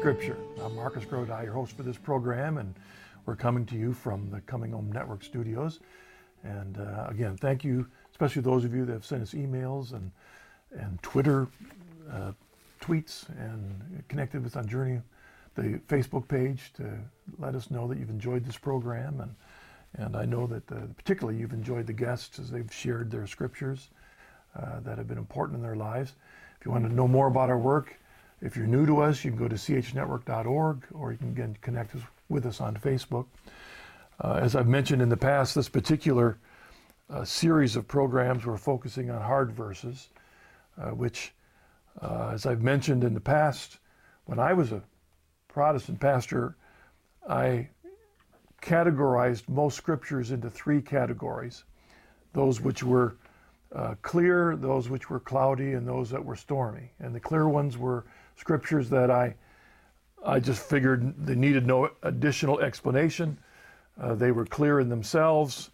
Scripture. I'm Marcus Grodi, your host for this program, and we're coming to you from the Coming Home Network studios. And uh, again, thank you, especially those of you that have sent us emails and and Twitter uh, tweets and connected with us on Journey, the Facebook page to let us know that you've enjoyed this program and and I know that uh, particularly you've enjoyed the guests as they've shared their scriptures uh, that have been important in their lives. If you want to know more about our work, if you're new to us, you can go to chnetwork.org or you can get connect with us on Facebook. Uh, as I've mentioned in the past, this particular uh, series of programs we're focusing on hard verses, uh, which, uh, as I've mentioned in the past, when I was a Protestant pastor, I categorized most scriptures into three categories those which were uh, clear, those which were cloudy, and those that were stormy. And the clear ones were scriptures that I, I just figured they needed no additional explanation. Uh, they were clear in themselves.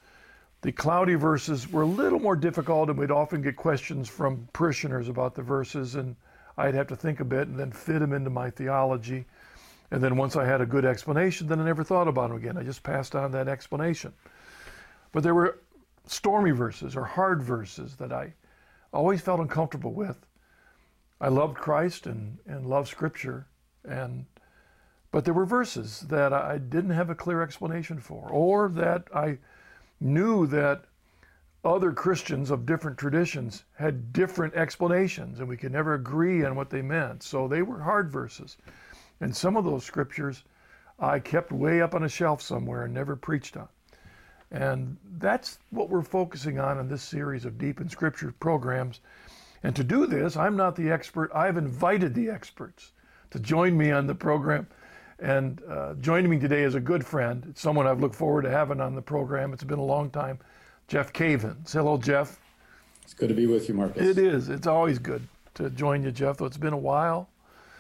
The cloudy verses were a little more difficult, and we'd often get questions from parishioners about the verses, and I'd have to think a bit and then fit them into my theology. And then once I had a good explanation, then I never thought about them again. I just passed on that explanation. But there were stormy verses or hard verses that I always felt uncomfortable with. I loved Christ and, and loved Scripture, and but there were verses that I didn't have a clear explanation for, or that I knew that other Christians of different traditions had different explanations, and we could never agree on what they meant. So they were hard verses. And some of those scriptures I kept way up on a shelf somewhere and never preached on. And that's what we're focusing on in this series of Deep in Scripture programs. And to do this, I'm not the expert. I've invited the experts to join me on the program. And uh, joining me today is a good friend, it's someone I've looked forward to having on the program. It's been a long time. Jeff Cavins. Hello, Jeff. It's good to be with you, Marcus. It is. It's always good to join you, Jeff, though it's been a while.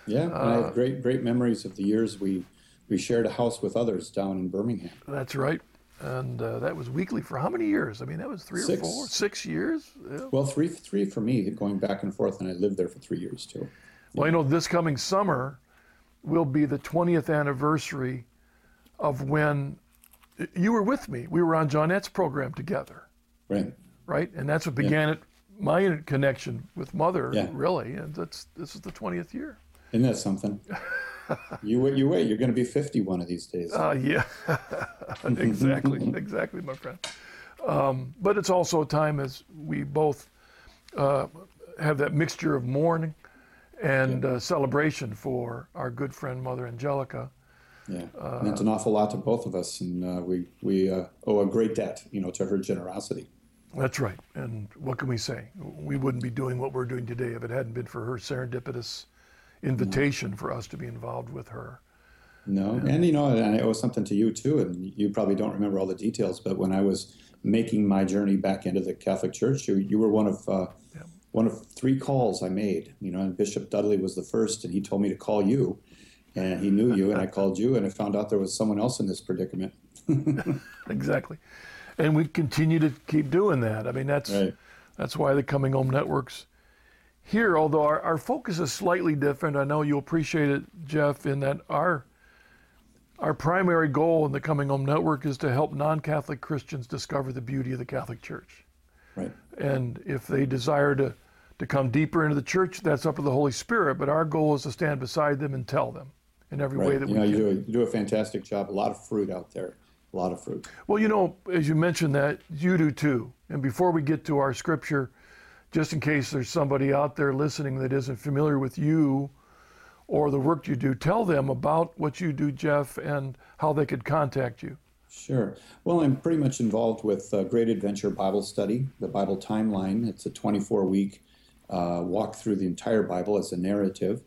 Yeah, uh, I have great, great memories of the years we, we shared a house with others down in Birmingham. That's right. And uh, that was weekly for how many years? I mean, that was three six. or four, six years. Yeah. Well, three, three for me, going back and forth, and I lived there for three years too. Well, you know, this coming summer will be the 20th anniversary of when you were with me. We were on Johnnette's program together. Right. Right, and that's what began yeah. it. My connection with Mother, yeah. really, and that's this is the 20th year. Isn't that something? you wait, you wait. You're going to be 50 one of these days. Uh, yeah, exactly, exactly, my friend. Um, but it's also a time as we both uh, have that mixture of mourning and yeah. uh, celebration for our good friend Mother Angelica. Yeah, uh, meant an awful lot to both of us, and uh, we we uh, owe a great debt, you know, to her generosity. That's right. And what can we say? We wouldn't be doing what we're doing today if it hadn't been for her serendipitous invitation no. for us to be involved with her. No, and, and you know, and I owe something to you too, and you probably don't remember all the details, but when I was making my journey back into the Catholic Church, you, you were one of uh, yeah. one of three calls I made. You know, and Bishop Dudley was the first, and he told me to call you, and he knew you, and I called you, and I found out there was someone else in this predicament. exactly, and we continue to keep doing that. I mean, that's right. that's why the Coming Home Networks here, although our, our focus is slightly different, I know you'll appreciate it, Jeff, in that our our primary goal in the Coming Home Network is to help non-Catholic Christians discover the beauty of the Catholic Church. Right. And if they desire to to come deeper into the church, that's up to the Holy Spirit. But our goal is to stand beside them and tell them in every right. way that you we know, can. You do, a, you do a fantastic job. A lot of fruit out there. A lot of fruit. Well, you know, as you mentioned that, you do too. And before we get to our scripture, just in case there's somebody out there listening that isn't familiar with you or the work you do, tell them about what you do, Jeff, and how they could contact you. Sure. Well, I'm pretty much involved with uh, Great Adventure Bible Study, the Bible Timeline. It's a 24 week uh, walk through the entire Bible as a narrative.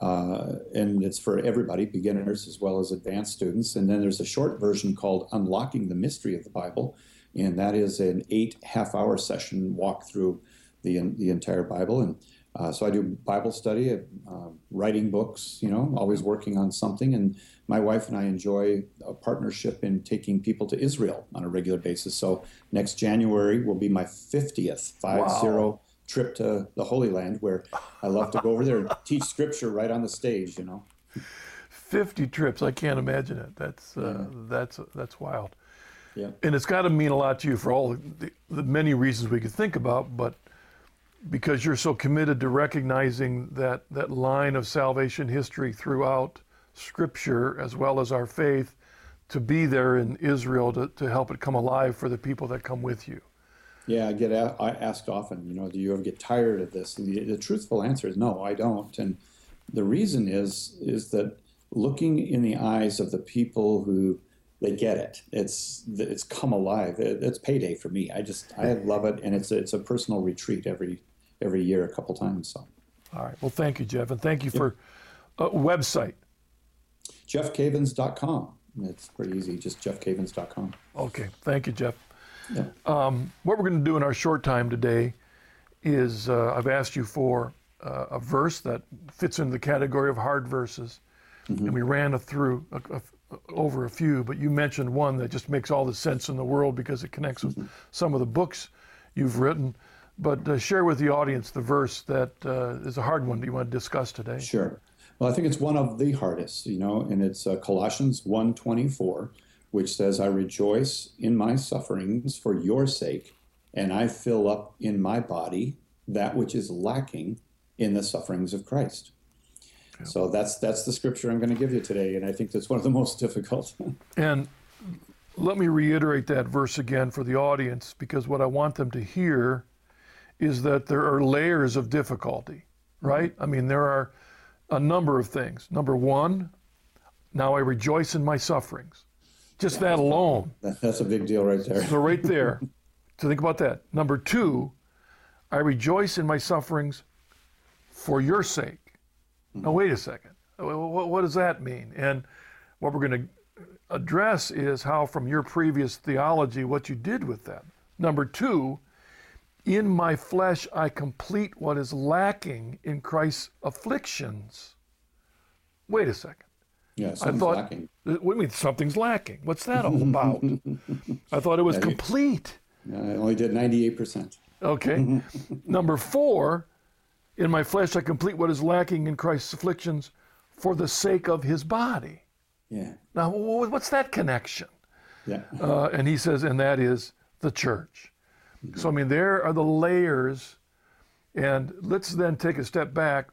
Uh, and it's for everybody, beginners as well as advanced students. And then there's a short version called Unlocking the Mystery of the Bible, and that is an eight half hour session walk through the the entire Bible. And uh, so I do Bible study, uh, writing books, you know, always working on something. And my wife and I enjoy a partnership in taking people to Israel on a regular basis. So next January will be my 50th, five wow. zero trip to the Holy Land, where I love to go over there and teach scripture right on the stage, you know. 50 trips. I can't imagine it. That's uh, that's that's wild. Yeah. And it's got to mean a lot to you for all the, the many reasons we could think about, but because you're so committed to recognizing that that line of salvation history throughout Scripture as well as our faith, to be there in Israel to, to help it come alive for the people that come with you. Yeah, I get a- I asked often, you know, do you ever get tired of this? The, the truthful answer is no, I don't. And the reason is is that looking in the eyes of the people who they get it. It's it's come alive. It, it's payday for me. I just I love it, and it's a, it's a personal retreat every every year, a couple times. So, All right. Well, thank you, Jeff, and thank you for a website. JeffCavins.com. It's pretty easy. Just JeffCavins.com. Okay. Thank you, Jeff. Yeah. What we're going to do in our short time today is uh, I've asked you for uh, a verse that fits into the category of hard verses, and we ran a through a, a, over a few, but you mentioned one that just makes all the sense in the world because it connects with some of the books you've written. But uh, share with the audience the verse that uh, is a hard one that you want to discuss today. Sure. Well, I think it's one of the hardest, you know, and it's uh, Colossians 1.24, which says, I rejoice in my sufferings for your sake, and I fill up in my body that which is lacking in the sufferings of Christ. So that's that's the scripture I'm going to give you today, and I think that's one of the most difficult. And let me reiterate that verse again for the audience because what I want them to hear is that there are layers of difficulty, mm-hmm. right? I mean, there are a number of things. Number one, now I rejoice in my sufferings. Just that alone. That's a big deal right there. So, right there, to think about that. Number two, I rejoice in my sufferings for your sake. Now, mm-hmm. wait a second. What, what does that mean? And what we're going to address is how, from your previous theology, what you did with that. Number two, in my flesh I complete what is lacking in Christ's afflictions. Wait a second. Yeah, I thought, lacking. what do you mean something's lacking? What's that all about? I thought it was complete. I only did 98%. Okay. Number four, in my flesh I complete what is lacking in Christ's afflictions for the sake of his body. Yeah, Now, what's that connection? yeah. Uh, and he says, and that is the church. So, I mean, there are the layers. And let's then take a step back.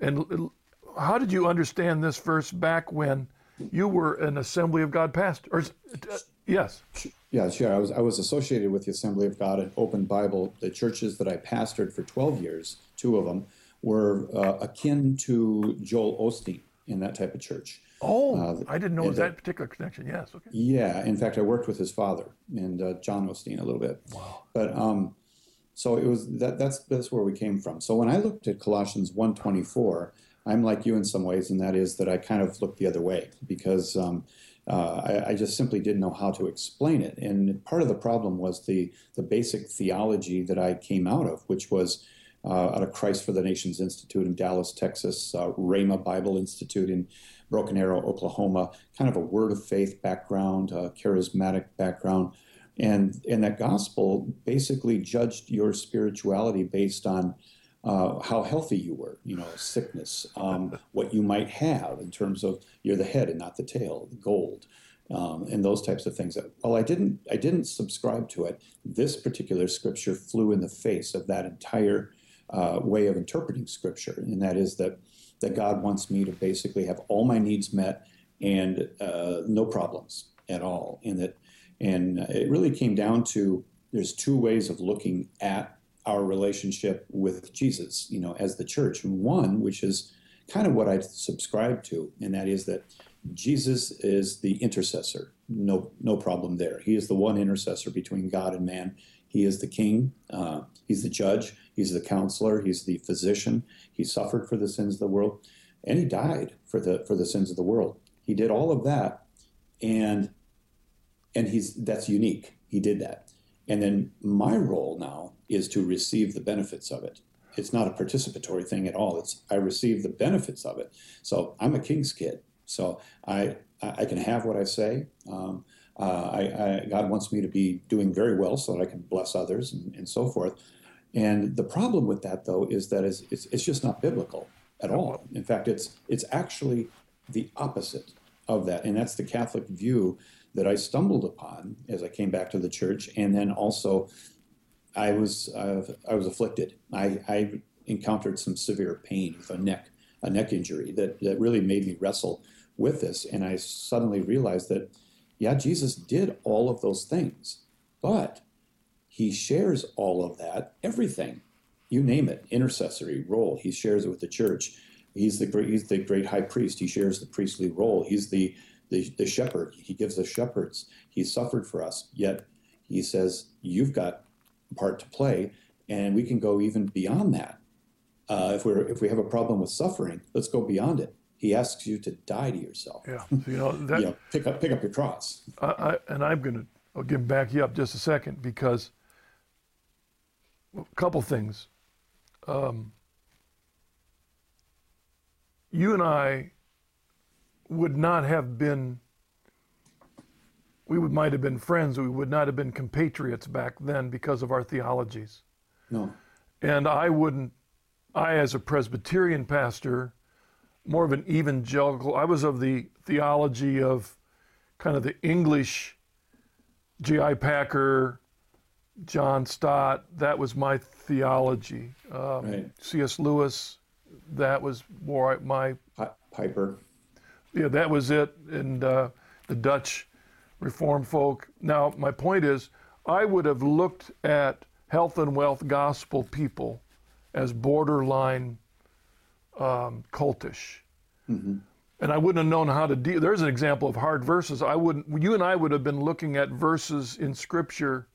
And how did you understand this verse back when you were an Assembly of God pastor? Or, uh, yes. Yeah, sure. I was I was associated with the Assembly of God and Open Bible. The churches that I pastored for 12 years, two of them, were uh, akin to Joel Osteen in that type of church. Oh, I didn't know it was the- that particular connection. Yes. Okay. Yeah, in fact, I worked with his father and uh, John Osteen a little bit. Wow. But um, so it was that that's that's where we came from. So when I looked at Colossians 1:24, I'm like you in some ways, and that is that I kind of looked the other way because um, uh, I, I just simply didn't know how to explain it. And part of the problem was the the basic theology that I came out of, which was uh, out of Christ for the Nations Institute in Dallas, Texas, uh, Rhema Bible Institute in Broken Arrow, Oklahoma, kind of a word of faith background, charismatic background. And, and that gospel basically judged your spirituality based on uh, how healthy you were, you know, sickness, um, what you might have in terms of you're the head and not the tail, gold, um, and those types of things. Well, I didn't, I didn't subscribe to it. This particular scripture flew in the face of that entire uh, way of interpreting scripture, and that is that that God wants me to basically have all my needs met and uh, no problems at all. And that, and it really came down to there's two ways of looking at our relationship with Jesus, you know, as the church. One, which is kind of what I subscribe to, and that is that Jesus is the intercessor. No, no problem there. He is the one intercessor between God and man. He is the king. Uh, he's the judge. He's the counselor. He's the physician. He suffered for the sins of the world, and he died for the for the sins of the world. He did all of that, and and he's that's unique. He did that, and then my role now is to receive the benefits of it. It's not a participatory thing at all. It's I receive the benefits of it. So I'm a king's kid. So I I can have what I say. Um, uh, I, I, God wants me to be doing very well so that I can bless others and, and so forth. And the problem with that, though, is that it's, it's, it's just not biblical at all. In fact, it's it's actually the opposite of that. And that's the Catholic view that I stumbled upon as I came back to the church. And then also, I was uh, I was afflicted. I, I encountered some severe pain with a neck a neck injury that, that really made me wrestle with this. And I suddenly realized that, yeah, Jesus did all of those things, but he shares all of that, everything, you name it, intercessory role. He shares it with the church. He's the great, he's the great high priest. He shares the priestly role. He's the, the, the shepherd. He gives us shepherds. He suffered for us. Yet he says, you've got a part to play, and we can go even beyond that. Uh, if we're if we have a problem with suffering, let's go beyond it. He asks you to die to yourself. Yeah, you know that. pick up pick up your cross. I, I, and I'm going to again back you up just a second because a couple things. Um, you and I would not have been. We would might have been friends. We would not have been compatriots back then because of our theologies. No. And I wouldn't I, as a Presbyterian pastor, more of an evangelical, I was of the theology of kind of the English J.I. Packer, John Stott. That was my theology. Um, right. C.S. Lewis, that was more my. Piper. Yeah, that was it. And uh, the Dutch Reform folk. Now, my point is, I would have looked at health and wealth gospel people as borderline um, cultish. Mm-hmm. And I wouldn't have known how to deal. There's an example of hard verses. I wouldn't. You and I would have been looking at verses in Scripture,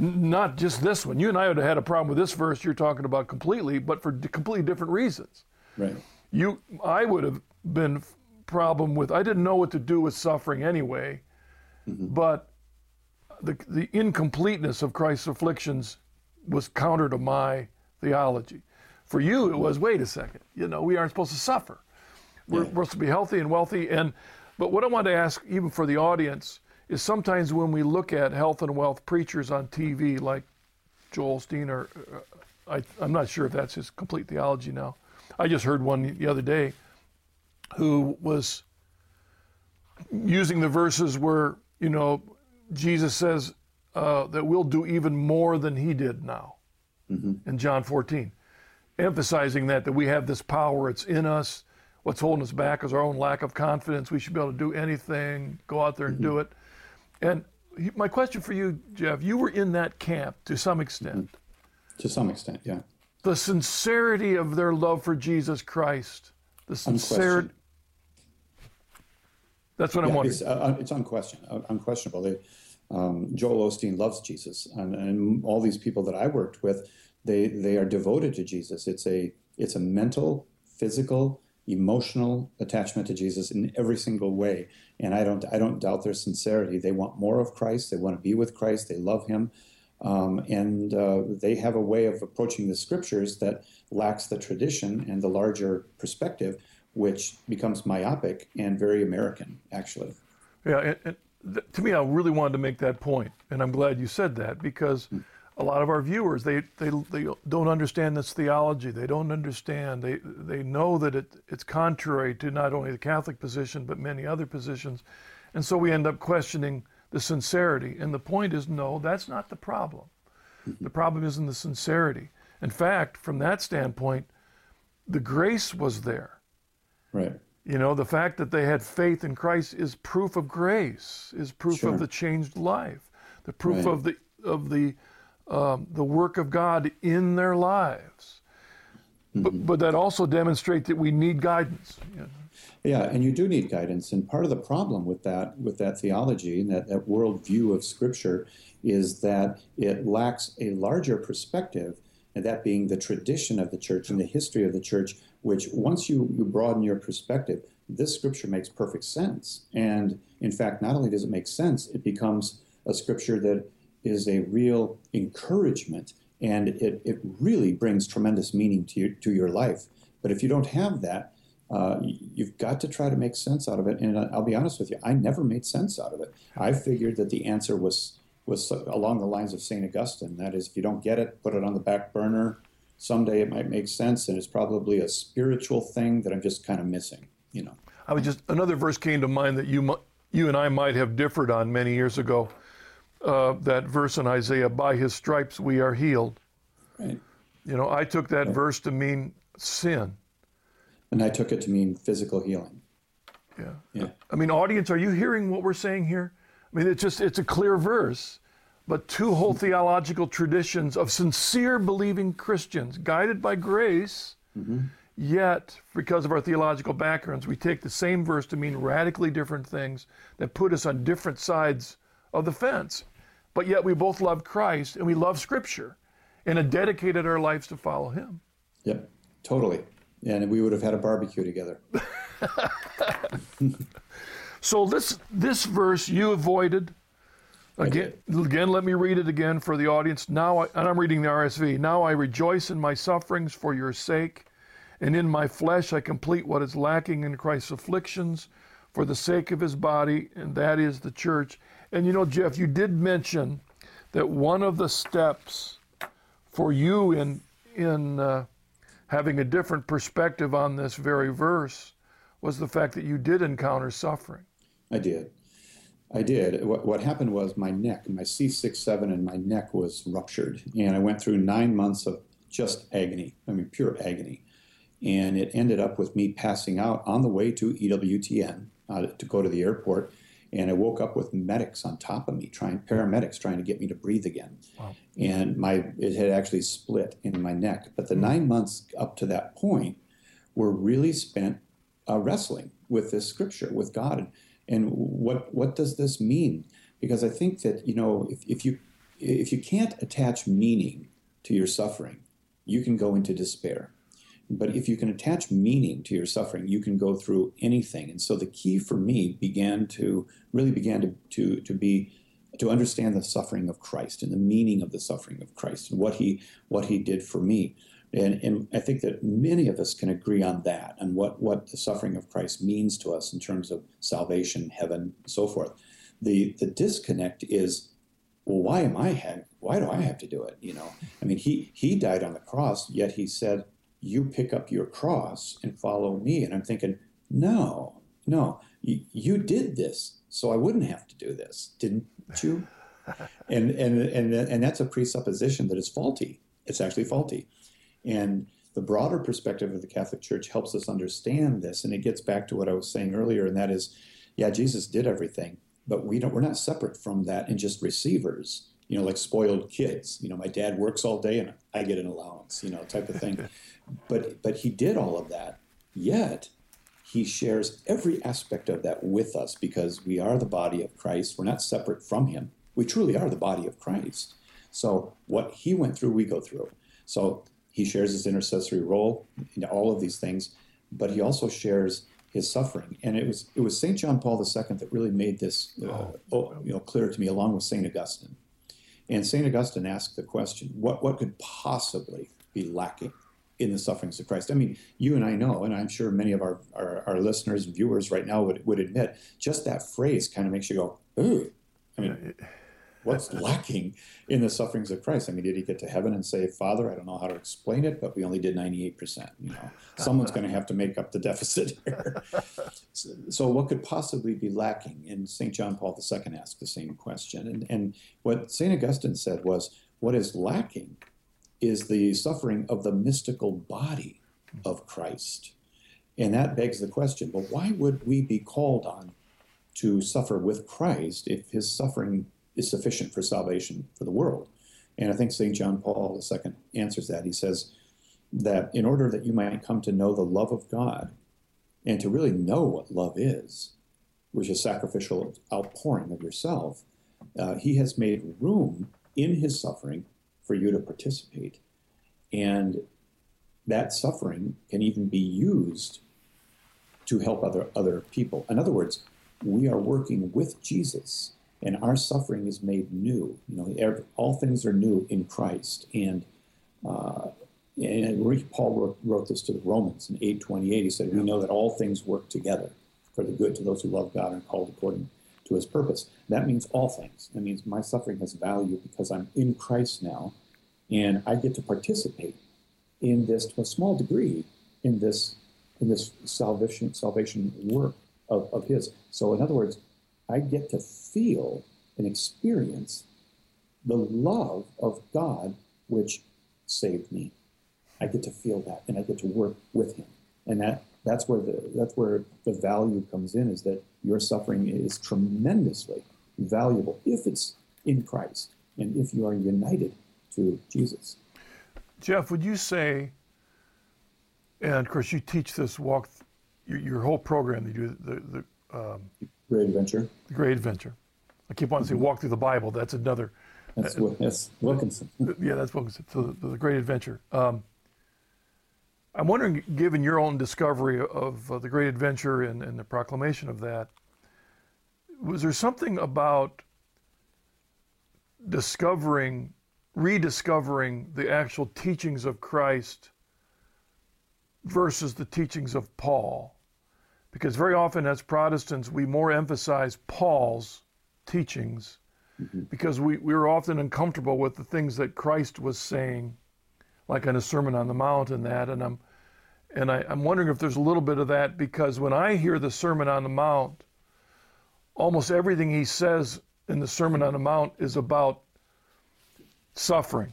n- not just this one. You and I would have had a problem with this verse you're talking about completely, but for d- completely different reasons. Right. You, I would have been problem with. I didn't know what to do with suffering anyway, mm-hmm. but the the incompleteness of Christ's afflictions was counter to my theology. For you, it was wait a second, you know, we aren't supposed to suffer. We're, yeah. we're supposed to be healthy and wealthy. And but what I want to ask, even for the audience, is sometimes when we look at health and wealth preachers on TV, like Joel Osteen, or uh, I, am not sure if that's his complete theology now. I just heard one the other day who was using the verses where you know Jesus says uh, that we'll do even more than he did now mm-hmm. in John 14, emphasizing that that we have this power. It's in us. What's holding us back is our own lack of confidence. We should be able to do anything. Go out there and mm-hmm. do it. And my question for you, Jeff, you were in that camp to some extent. Mm-hmm. To some extent, yeah. The sincerity of their love for Jesus Christ. The sincerity. That's what yeah, I'm wondering. It's, uh, it's unquestionable. Uh, unquestionable. They, um, Joel Osteen loves Jesus, and, and all these people that I worked with, they they are devoted to Jesus. It's a it's a mental, physical, emotional attachment to Jesus in every single way. And I don't I don't doubt their sincerity. They want more of Christ. They want to be with Christ. They love Him. Um, and uh, they have a way of approaching the scriptures that lacks the tradition and the larger perspective, which becomes myopic and very American, actually. Yeah, and, to me, I really wanted to make that point, and I'm glad you said that because a lot of our viewers they, they, they don't understand this theology. They don't understand. They they know that it, it's contrary to not only the Catholic position but many other positions, and so we end up questioning the sincerity. And the point is, no, that's not the problem. The problem is in the sincerity. In fact, from that standpoint, the grace was there. Right. You know, the fact that they had faith in Christ is proof of grace, is proof sure. of the changed life, the proof right. of the of the um, the work of God in their lives. Mm-hmm. But, but that also demonstrates that we need guidance. You know? Yeah, and you do need guidance. And part of the problem with that with that theology and that, that worldview of Scripture is that it lacks a larger perspective, and that being the tradition of the church and the history of the church which once you, you broaden your perspective, this scripture makes perfect sense. And in fact, not only does it make sense, it becomes a scripture that is a real encouragement and it, it really brings tremendous meaning to your, to your life. But if you don't have that, uh, you've got to try to make sense out of it. And I'll be honest with you, I never made sense out of it. I figured that the answer was was along the lines of St. Augustine. That is, if you don't get it, put it on the back burner, someday it might make sense and it's probably a spiritual thing that I'm just kind of missing, you know. I was just another verse came to mind that you you and I might have differed on many years ago. Uh, that verse in Isaiah, "By His stripes we are healed." Right. You know, I took that verse to mean sin. And I took it to mean physical healing. Yeah. Yeah. I mean, audience, are you hearing what we're saying here? I mean, it's just it's a clear verse, but two whole theological traditions of sincere believing Christians, guided by grace. Yet, because of our theological backgrounds, we take the same verse to mean radically different things that put us on different sides of the fence. But yet, we both love Christ and we love Scripture and have dedicated our lives to follow Him. Yep, totally. And we would have had a barbecue together. So this this verse you avoided. Again, again, let me read it again for the audience. Now, I, and I'm reading the RSV. Now I rejoice in my sufferings for your sake, and in my flesh I complete what is lacking in Christ's afflictions for the sake of his body, and that is the church. And you know, Jeff, you did mention that one of the steps for you in in uh, having a different perspective on this very verse was the fact that you did encounter suffering. I did. I did. What, what happened was my neck, my C6-7 and my neck was ruptured. And I went through nine months of just agony. I mean, pure agony. And it ended up with me passing out on the way to EWTN uh, to go to the airport. And I woke up with medics on top of me, trying paramedics trying to get me to breathe again. Wow. And my it had actually split in my neck. But the nine months up to that point were really spent uh, wrestling with this scripture, with God, and what what does this mean? Because I think that you know if, if you if you can't attach meaning to your suffering, you can go into despair. But if you can attach meaning to your suffering, you can go through anything. And so the key for me began to really began to to, to be to understand the suffering of Christ and the meaning of the suffering of Christ and what he what he did for me. And, and I think that many of us can agree on that and what, what the suffering of Christ means to us in terms of salvation, heaven, and so forth. The the disconnect is, well, why am I have why do I have to do it? You know, I mean, he he died on the cross, yet he said, "You pick up your cross and follow me." And I'm thinking, no, no, you, you did this, so I wouldn't have to do this, didn't you? and and and and that's a presupposition that is faulty. It's actually faulty. And the broader perspective of the Catholic Church helps us understand this. And it gets back to what I was saying earlier, and that is, yeah, Jesus did everything, but we don't we're not separate from that and just receivers, you know, like spoiled kids. You know, my dad works all day and I get an allowance, you know, type of thing. but but he did all of that. Yet he shares every aspect of that with us because we are the body of Christ. We're not separate from him. We truly are the body of Christ. So what he went through, we go through. So he shares his intercessory role in all of these things, but he also shares his suffering. And it was it was Saint John Paul II that really made this uh, oh, you know clear to me, along with Saint Augustine. And Saint Augustine asked the question: What what could possibly be lacking in the sufferings of Christ? I mean, you and I know, and I'm sure many of our our, our listeners and viewers right now would would admit, just that phrase kind of makes you go, "Ooh." I mean, what's lacking in the sufferings of Christ? I mean, did he get to heaven and say, Father, I don't know how to explain it, but we only did 98%. You know, someone's going to have to make up the deficit here. so, so, what could possibly be lacking? And St. John Paul II asked the same question. And, and what St. Augustine said was, what is lacking is the suffering of the mystical body of Christ. And that begs the question, well, why would we be called on to suffer with Christ if his suffering is sufficient for salvation for the world. And I think St. John Paul II answers that. He says that in order that you might come to know the love of God and to really know what love is, which is sacrificial outpouring of yourself, uh, he has made room in his suffering for you to participate. And that suffering can even be used to help other, other people. In other words, we are working with Jesus and our suffering is made new. You know, all things are new in Christ. And uh, and Paul wrote, wrote, this to the Romans in 8:28. He said, "We know that all things work together for the good to those who love God and are called according to His purpose." That means all things. That means my suffering has value because I'm in Christ now, and I get to participate in this to a small degree in this in this salvation salvation work of, of His. So, in other words, I get to feel and experience the love of God which saved me. I get to feel that, and I get to work with Him, and that that's where the that's where the value comes in. Is that your suffering is tremendously valuable if it's in Christ and if you are united to Jesus. Jeff, would you say, and of course you teach this walk, your, your whole program, you do the, the um, Great Adventure. The Great Adventure. I keep wanting to say walk through the Bible. That's another. That's, uh, that's Wilkinson. Yeah, that's Wilkinson. So the, the Great Adventure. Um, I'm wondering, given your own discovery of uh, the Great Adventure and, and the proclamation of that, was there something about discovering, rediscovering the actual teachings of Christ versus the teachings of Paul? Because very often, as Protestants, we more emphasize Paul's teachings mm-hmm. because we, we were often uncomfortable with the things that Christ was saying, like in a Sermon on the Mount and that. And I'm and I, I'm wondering if there's a little bit of that because when I hear the Sermon on the Mount, almost everything he says in the Sermon on the Mount is about suffering.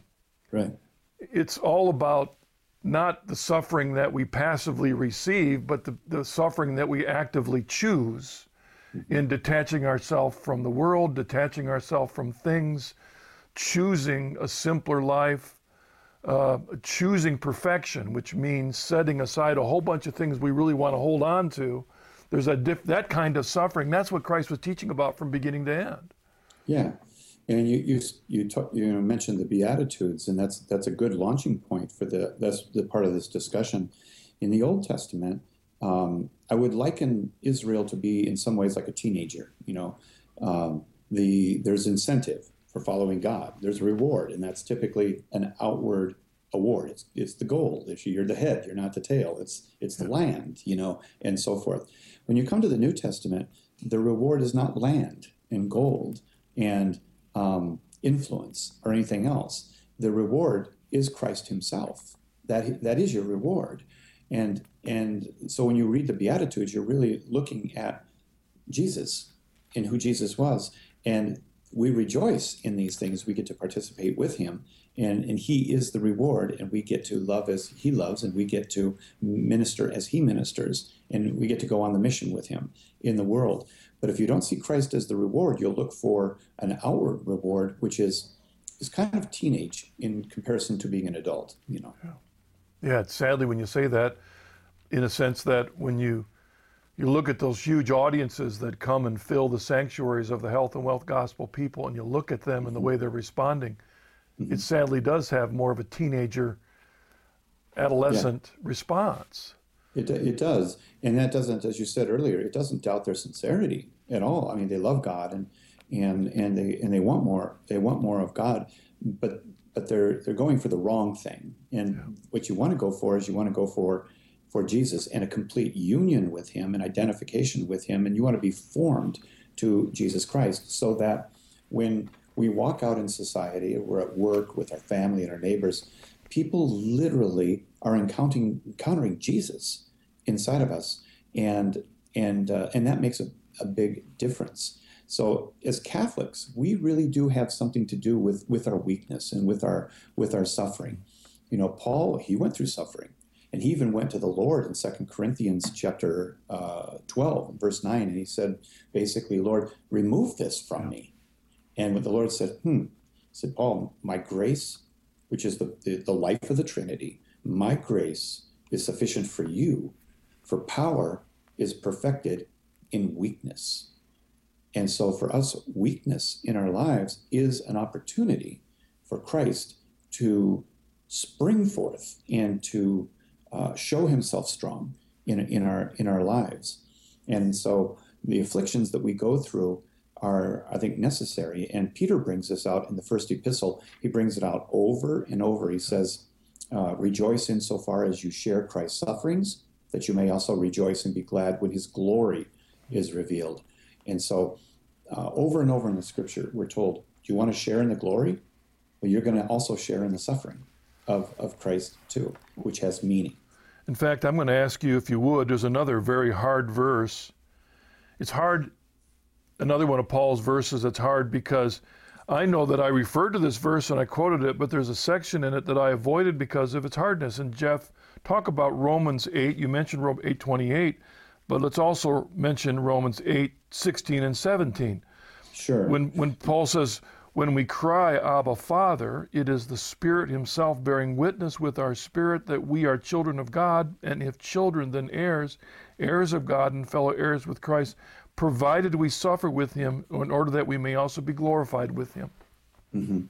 Right. It's all about not the suffering that we passively receive, but the, the suffering that we actively choose in detaching ourselves from the world, detaching ourselves from things, choosing a simpler life, uh, choosing perfection, which means setting aside a whole bunch of things we really want to hold on to. There's a diff- that kind of suffering. That's what Christ was teaching about from beginning to end. Yeah, and you you you, talk, you know, mentioned the Beatitudes, and that's that's a good launching point for the that's the part of this discussion. In the Old Testament, um, I would liken Israel to be in some ways like a teenager. You know, um, the there's incentive for following God. There's a reward, and that's typically an outward award. It's, it's the gold. If you're the head, you're not the tail. It's it's the land, you know, and so forth. When you come to the New Testament, the reward is not land and gold and um, influence or anything else. The reward is Christ Himself. That that is your reward, and and so when you read the Beatitudes, you're really looking at Jesus and who Jesus was, and we rejoice in these things. We get to participate with him, and, and he is the reward, and we get to love as he loves, and we get to minister as he ministers, and we get to go on the mission with him in the world. But if you don't see Christ as the reward, you'll look for an outward reward, which is is kind of teenage in comparison to being an adult, you know. Yeah, yeah sadly when you say that, in a sense that when you you look at those huge audiences that come and fill the sanctuaries of the health and wealth gospel people, and you look at them and the way they're responding, mm-hmm. it sadly does have more of a teenager, adolescent yeah. response. It, it does. And that doesn't, as you said earlier, it doesn't doubt their sincerity at all. I mean, they love God and, and, and, they, and they want more. They want more of God, but, but they're, they're going for the wrong thing. And yeah. what you want to go for is you want to go for for Jesus and a complete union with Him and identification with Him. And you want to be formed to Jesus Christ so that when we walk out in society, we're at work with our family and our neighbors, people literally are encountering, encountering Jesus inside of us. And, and, uh, and that makes a, a big difference. So as Catholics, we really do have something to do with, with our weakness and with our, with our suffering. You know, Paul, he went through suffering. And he even went to the Lord in Second Corinthians chapter uh, 12, verse 9, and he said, basically, Lord, remove this from me. And when the Lord said, hmm, said, Paul, my grace, which is the, the, the life of the Trinity, my grace is sufficient for you, for power is perfected in weakness. And so for us, weakness in our lives is an opportunity for Christ to spring forth and to uh, show himself strong in, in, our, in our lives. And so the afflictions that we go through are, I think, necessary. And Peter brings this out in the first epistle. He brings it out over and over. He says, uh, Rejoice insofar as you share Christ's sufferings, that you may also rejoice and be glad when his glory is revealed. And so, uh, over and over in the scripture, we're told, Do you want to share in the glory? Well, you're going to also share in the suffering of, of Christ too, which has meaning. In fact, I'm going to ask you if you would. There's another very hard verse it's hard. Another one of Paul's verses that's hard because I know that I referred to this verse and I quoted it, but there's a section in it that I avoided because of its hardness. And Jeff, talk about Romans 8. You mentioned Rome 8:28, but let's also mention Romans 8:16 and 17. Sure. When when Paul says, when we cry, Abba, Father, it is the Spirit Himself bearing witness with our spirit that we are children of God, and if children, then heirs, heirs of God, and fellow heirs with Christ, provided we suffer with Him in order that we may also be glorified with Him. Mm-hmm.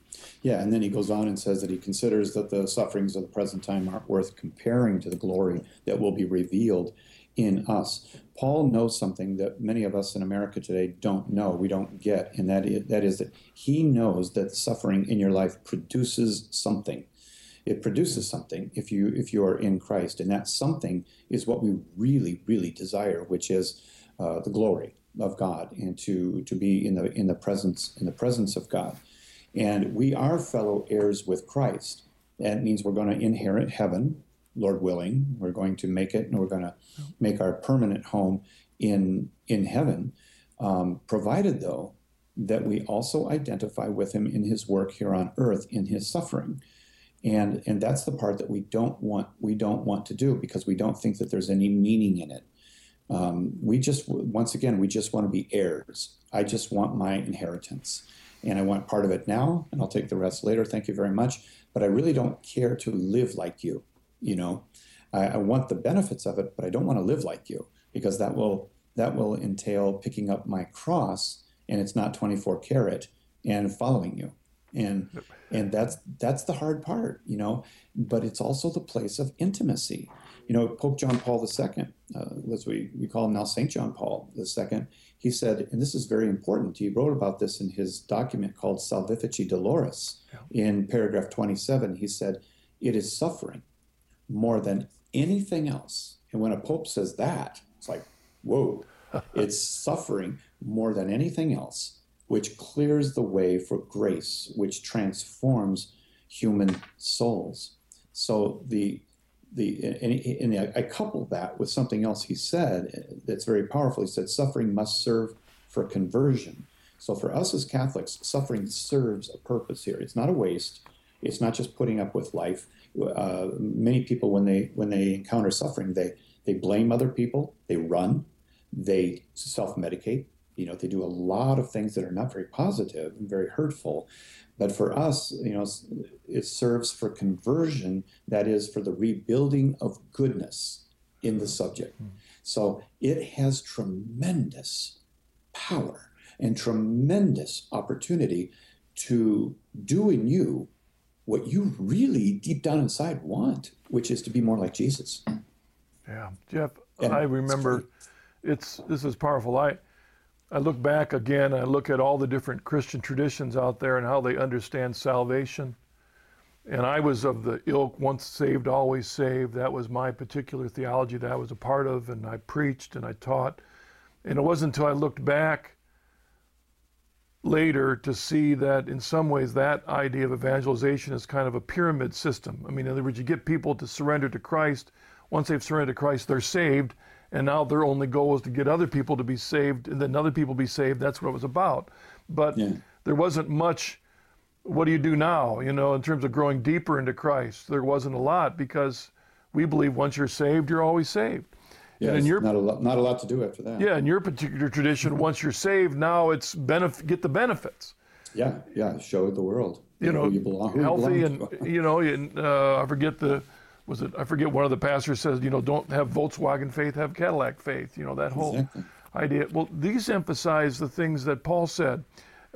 Yeah, and then he goes on and says that he considers that the sufferings of the present time aren't worth comparing to the glory that will be revealed in us. Paul knows something that many of us in America today don't know, we don't get, and that is, that is that he knows that suffering in your life produces something. It produces something if you if you are in Christ, and that something is what we really really desire, which is uh, the glory of God and to to be in the in the presence in the presence of God, and we are fellow heirs with Christ. That means we're going to inherit heaven Lord willing. We're going to make it, and we're going to make our permanent home in in heaven. Um, provided, though, that we also identify with Him in His work here on earth, in His suffering, and and that's the part that we don't want we don't want to do because we don't think that there's any meaning in it. Um, we just once again we just want to be heirs. I just want my inheritance, and I want part of it now, and I'll take the rest later. Thank you very much. But I really don't care to live like you. You know, I, I want the benefits of it, but I don't want to live like you because that will that will entail picking up my cross and it's not 24 karat and following you. And and that's that's the hard part you know but it's also the place of intimacy. You know pope john paul ii uh, as we, we call him now saint john paul ii he said and this is very important he wrote about this in his document called salvifici doloris in paragraph 27 he said it is suffering more than anything else. And when a pope says that, it's like, whoa, it's suffering more than anything else, which clears the way for grace, which transforms human souls. So the the and, and I coupled that with something else he said uh, that's very powerful. He said, suffering must serve for conversion. So for us as Catholics, suffering serves a purpose here. It's not a waste. It's not just putting up with life uh, many people when they when they encounter suffering, they they blame other people, they run, they self-medicate. You know, they do a lot of things that are not very positive and very hurtful. But for us, you know, it serves for conversion. That is for the rebuilding of goodness in the subject. Hmm. So it has tremendous power and tremendous opportunity to do in you what you really deep down inside want, which is to be more like Jesus. Yeah, Jeff, and I remember it's, it's this is powerful. I I look back again. I look at all the different Christian traditions out there and how they understand salvation. And I was of the ilk, once saved, always saved. That was my particular theology that I was a part of, and I preached and I taught. And it wasn't until I looked back later to see that in some ways that idea of evangelization is kind of a pyramid system. I mean, in other words, you get people to surrender to Christ. Once they've surrendered to Christ, they're saved, and now their only goal is to get other people to be saved, and then other people be saved. That's what it was about. But yeah. there wasn't much. What do you do now? You know, in terms of growing deeper into Christ, there wasn't a lot because we believe once you're saved, you're always saved. Yeah, and your, not a lot, not a lot to do after that. Yeah, in your particular tradition, once you're saved, now it's benefit, get the benefits. Yeah, yeah, show it the world. You know, you belong, healthy you and you know, and uh, I forget the was it? I forget one of the pastors says, you know, don't have Volkswagen faith, have Cadillac faith. You know that whole exactly. idea. Well, these emphasize the things that Paul said.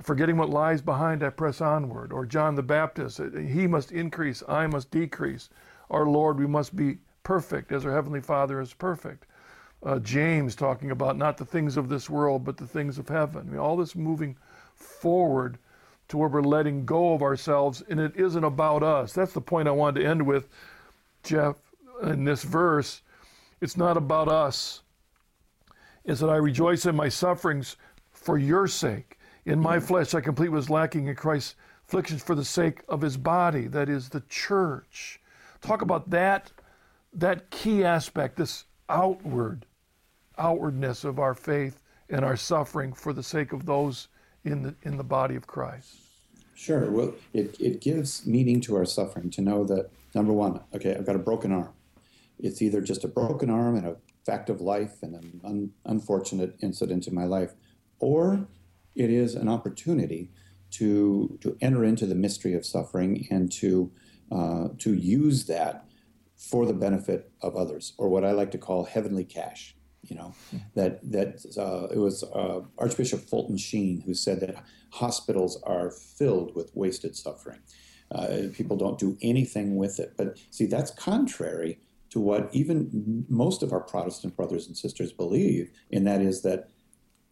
Forgetting what lies behind, I press onward. Or John the Baptist, he must increase, I must decrease. Our Lord, we must be perfect as our Heavenly Father is perfect uh, James talking about not the things of this world, but the things of heaven. I mean, all this moving forward to where we're letting go of ourselves, and it isn't about us. That's the point I wanted to end with, Jeff, in this verse. It's not about us. Is that I rejoice in my sufferings for your sake. In my flesh, I complete what is lacking in Christ's afflictions for the sake of his body, that is the church. Talk about that, that key aspect, this outward outwardness of our faith and our suffering for the sake of those in the in the body of Christ? Sure. Well, it, it gives meaning to our suffering to know that number one, okay, I've got a broken arm. It's either just a broken arm and a fact of life and an un, unfortunate incident in my life, or it is an opportunity to to enter into the mystery of suffering and to uh, to use that for the benefit of others, or what I like to call heavenly cash. You know, that that uh, it was uh, Archbishop Fulton Sheen who said that hospitals are filled with wasted suffering. Uh, people don't do anything with it. But see, that's contrary to what even most of our Protestant brothers and sisters believe, and that is that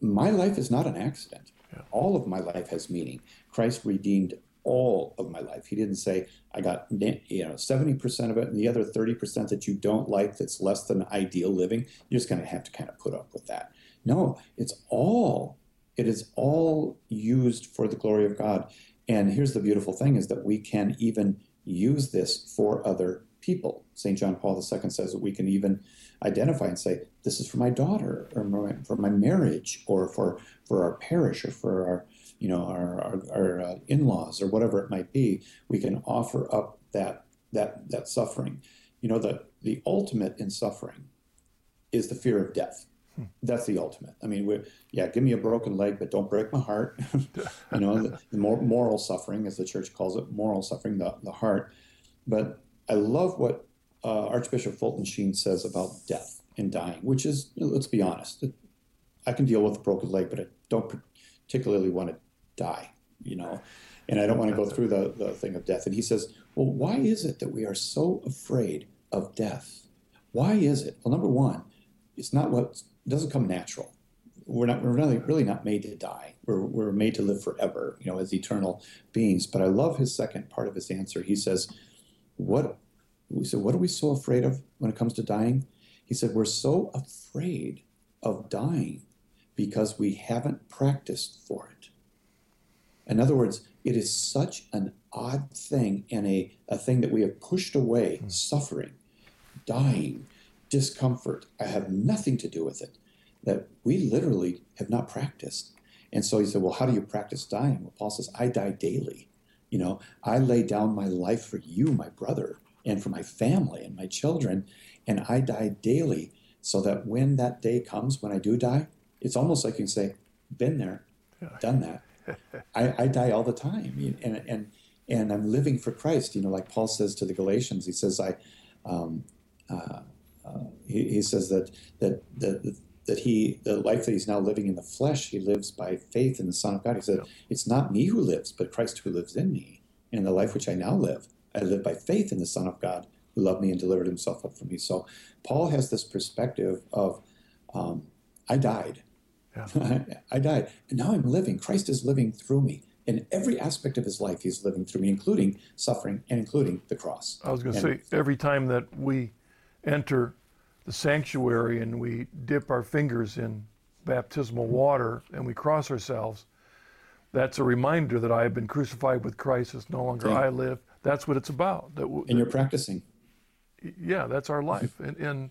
my life is not an accident. All of my life has meaning. Christ redeemed all of my life. He didn't say I got you know seventy percent of it, and the other thirty percent that you don't like, that's less than ideal living. You're just going to have to kind of put up with that. No, it's all. It is all used for the glory of God. And here's the beautiful thing: is that we can even use this for other people. St. John Paul II says that we can even identify and say, this is for my daughter, or for my marriage, or for, for our parish, or for our, you know, our, our, our uh, in-laws, or whatever it might be. We can offer up that, that, that suffering. You know, the, the ultimate in suffering is the fear of death. Hmm. That's the ultimate. I mean, yeah, give me a broken leg, but don't break my heart. you know, the, the moral suffering, as the church calls it, moral suffering, the, the heart. But I love what uh, Archbishop Fulton Sheen says about death and dying, which is, let's be honest, I can deal with a broken leg, but I don't particularly want to die, you know, and I don't want to go through the, the thing of death. And he says, well, why is it that we are so afraid of death? Why is it? Well, number one, it's not what doesn't come natural. We're not we're really really not made to die. We're we're made to live forever, you know, as eternal beings. But I love his second part of his answer. He says, what we said, what are we so afraid of when it comes to dying? He said, we're so afraid of dying because we haven't practiced for it. In other words, it is such an odd thing and a, a thing that we have pushed away mm. suffering, dying, discomfort. I have nothing to do with it. That we literally have not practiced. And so he said, Well, how do you practice dying? Well, Paul says, I die daily. You know, I lay down my life for you, my brother, and for my family and my children, and I die daily so that when that day comes, when I do die, it's almost like you can say, been there, done that. I, I die all the time. And, and, and I'm living for Christ. You know, like Paul says to the Galatians, he says, I, um, uh, uh, he, he, says that, that, that, that he, the life that he's now living in the flesh, he lives by faith in the Son of God. He said, It's not me who lives, but Christ who lives in me. And in the life which I now live, I live by faith in the Son of God who loved me and delivered himself up for me. So Paul has this perspective of, um, I died. Yeah. I died. And now I'm living. Christ is living through me. In every aspect of his life, he's living through me, including suffering and including the cross. I was going to say, every time that we enter the sanctuary and we dip our fingers in baptismal water and we cross ourselves, that's a reminder that I have been crucified with Christ. It's no longer yeah. I live. That's what it's about. That, w- and you're practicing. Yeah, that's our life. and, and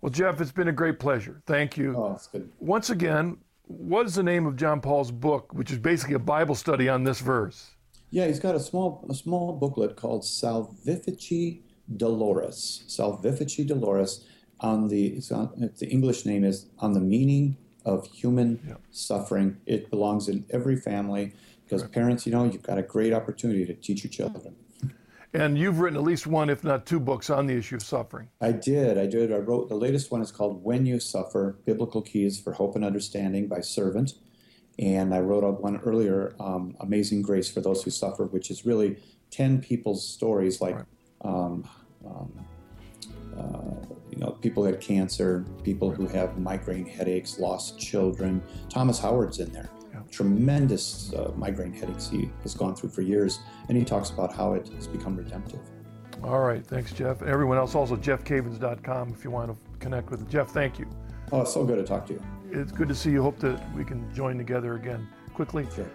well, Jeff, it's been a great pleasure. Thank you. Oh, it's good. Once again, what is the name of John Paul's book, which is basically a Bible study on this verse? Yeah, he's got a small a small booklet called Salvifici Doloris, Salvifici Doloris, on the, on, the English name is On the Meaning of Human. Suffering. It belongs in every family because right. parents, you know, you've got a great opportunity to teach your children. And you've written at least one, if not two, books on the issue of suffering. I did. I did. I wrote the latest one is called When You Suffer Biblical Keys for Hope and Understanding by Servant. And I wrote one earlier, um, Amazing Grace for Those Who Suffer, which is really 10 people's stories like right. um, um, uh, you know, people who had cancer, people who have migraine headaches, lost children. Thomas Howard's in there. Tremendous uh, migraine headaches he has gone through for years, and he talks about how it has become redemptive. All right, thanks, Jeff. Everyone else, also jeffcavins.com if you want to connect with Jeff. Thank you. Oh, it's so good to talk to you. It's good to see you. Hope that we can join together again quickly. Sure.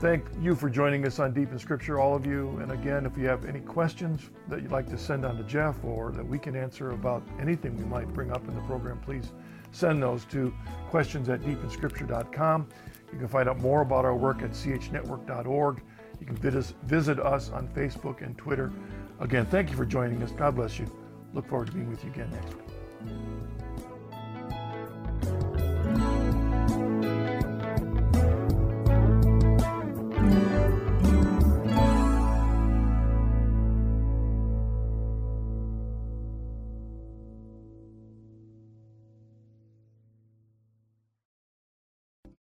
Thank you for joining us on Deep in Scripture, all of you. And again, if you have any questions that you'd like to send on to Jeff or that we can answer about anything we might bring up in the program, please send those to questions at deepinscripture.com. You can find out more about our work at chnetwork.org. You can visit us on Facebook and Twitter. Again, thank you for joining us. God bless you. Look forward to being with you again next week.